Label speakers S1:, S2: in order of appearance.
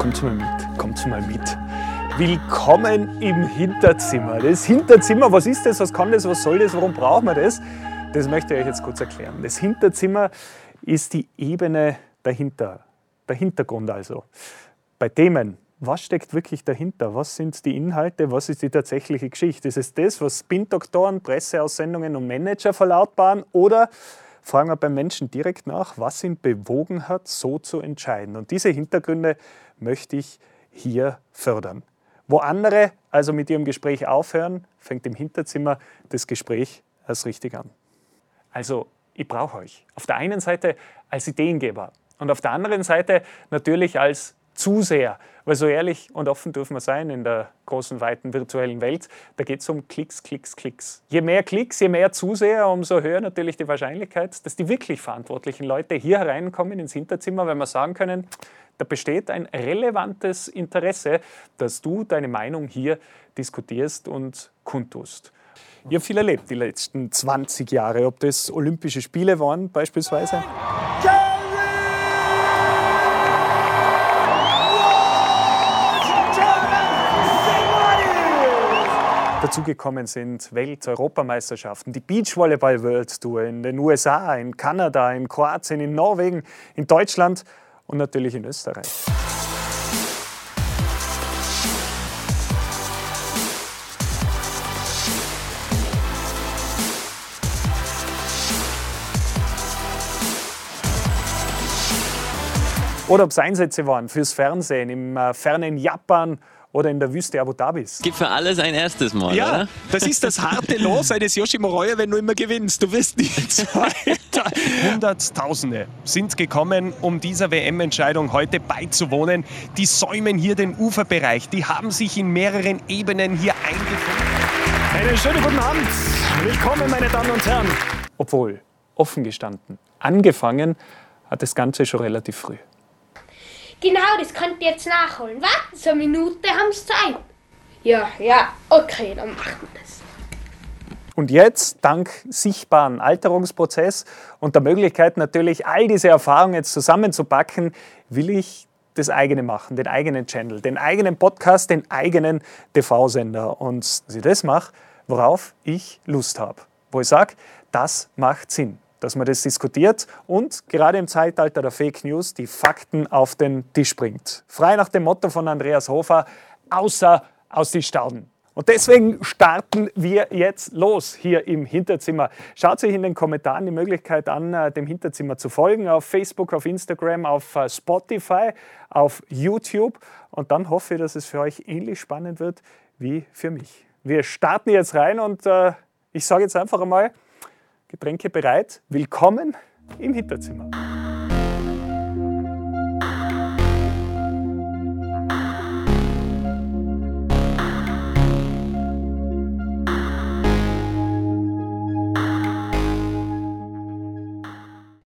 S1: Kommt mal mit, kommt mal mit. Willkommen im Hinterzimmer. Das Hinterzimmer, was ist das, was kann das, was soll das, warum brauchen wir das? Das möchte ich euch jetzt kurz erklären. Das Hinterzimmer ist die Ebene dahinter, der Hintergrund also. Bei Themen, was steckt wirklich dahinter? Was sind die Inhalte? Was ist die tatsächliche Geschichte? Ist es das, was Spin-Doktoren, Presseaussendungen und Manager verlautbaren? Oder fragen wir beim Menschen direkt nach, was ihn bewogen hat, so zu entscheiden? Und diese Hintergründe möchte ich hier fördern. Wo andere also mit ihrem Gespräch aufhören, fängt im Hinterzimmer das Gespräch erst richtig an. Also, ich brauche euch. Auf der einen Seite als Ideengeber und auf der anderen Seite natürlich als zu sehr. Weil so ehrlich und offen dürfen wir sein in der großen, weiten virtuellen Welt, da geht es um Klicks, Klicks, Klicks. Je mehr Klicks, je mehr Zuseher, umso höher natürlich die Wahrscheinlichkeit, dass die wirklich verantwortlichen Leute hier hereinkommen ins Hinterzimmer, weil wir sagen können, da besteht ein relevantes Interesse, dass du deine Meinung hier diskutierst und kundtust. Ich habe viel erlebt die letzten 20 Jahre, ob das Olympische Spiele waren beispielsweise. Dazugekommen sind Welt-Europameisterschaften, die Beachvolleyball World Tour in den USA, in Kanada, in Kroatien, in Norwegen, in Deutschland und natürlich in Österreich. Oder ob es Einsätze waren fürs Fernsehen im äh, fernen Japan oder in der Wüste Abu Dhabis.
S2: Gibt für alles ein erstes Mal,
S1: Ja,
S2: oder?
S1: das ist das harte Los eines Yoshi Moroya, wenn du immer gewinnst. Du wirst nicht Zweiter.
S3: Hunderttausende sind gekommen, um dieser WM-Entscheidung heute beizuwohnen. Die säumen hier den Uferbereich. Die haben sich in mehreren Ebenen hier eingefunden.
S1: Einen schönen guten Abend. Willkommen, meine Damen und Herren. Obwohl, offen gestanden, angefangen hat das Ganze schon relativ früh.
S4: Genau, das könnt ihr jetzt nachholen. Warten Sie eine Minute, haben Sie Zeit? Ja, ja, okay, dann machen wir das.
S1: Und jetzt, dank sichtbaren Alterungsprozess und der Möglichkeit natürlich, all diese Erfahrungen jetzt zusammenzupacken, will ich das eigene machen, den eigenen Channel, den eigenen Podcast, den eigenen TV-Sender. Und dass ich das mache, worauf ich Lust habe. Wo ich sage, das macht Sinn, dass man das diskutiert und gerade im Zeitalter der Fake News die Fakten auf den Tisch bringt. Frei nach dem Motto von Andreas Hofer, außer aus die Stauden. Und deswegen starten wir jetzt los hier im Hinterzimmer. Schaut euch in den Kommentaren die Möglichkeit an, äh, dem Hinterzimmer zu folgen, auf Facebook, auf Instagram, auf äh, Spotify, auf YouTube. Und dann hoffe ich, dass es für euch ähnlich spannend wird wie für mich. Wir starten jetzt rein und äh, ich sage jetzt einfach einmal, Getränke bereit. Willkommen im Hinterzimmer.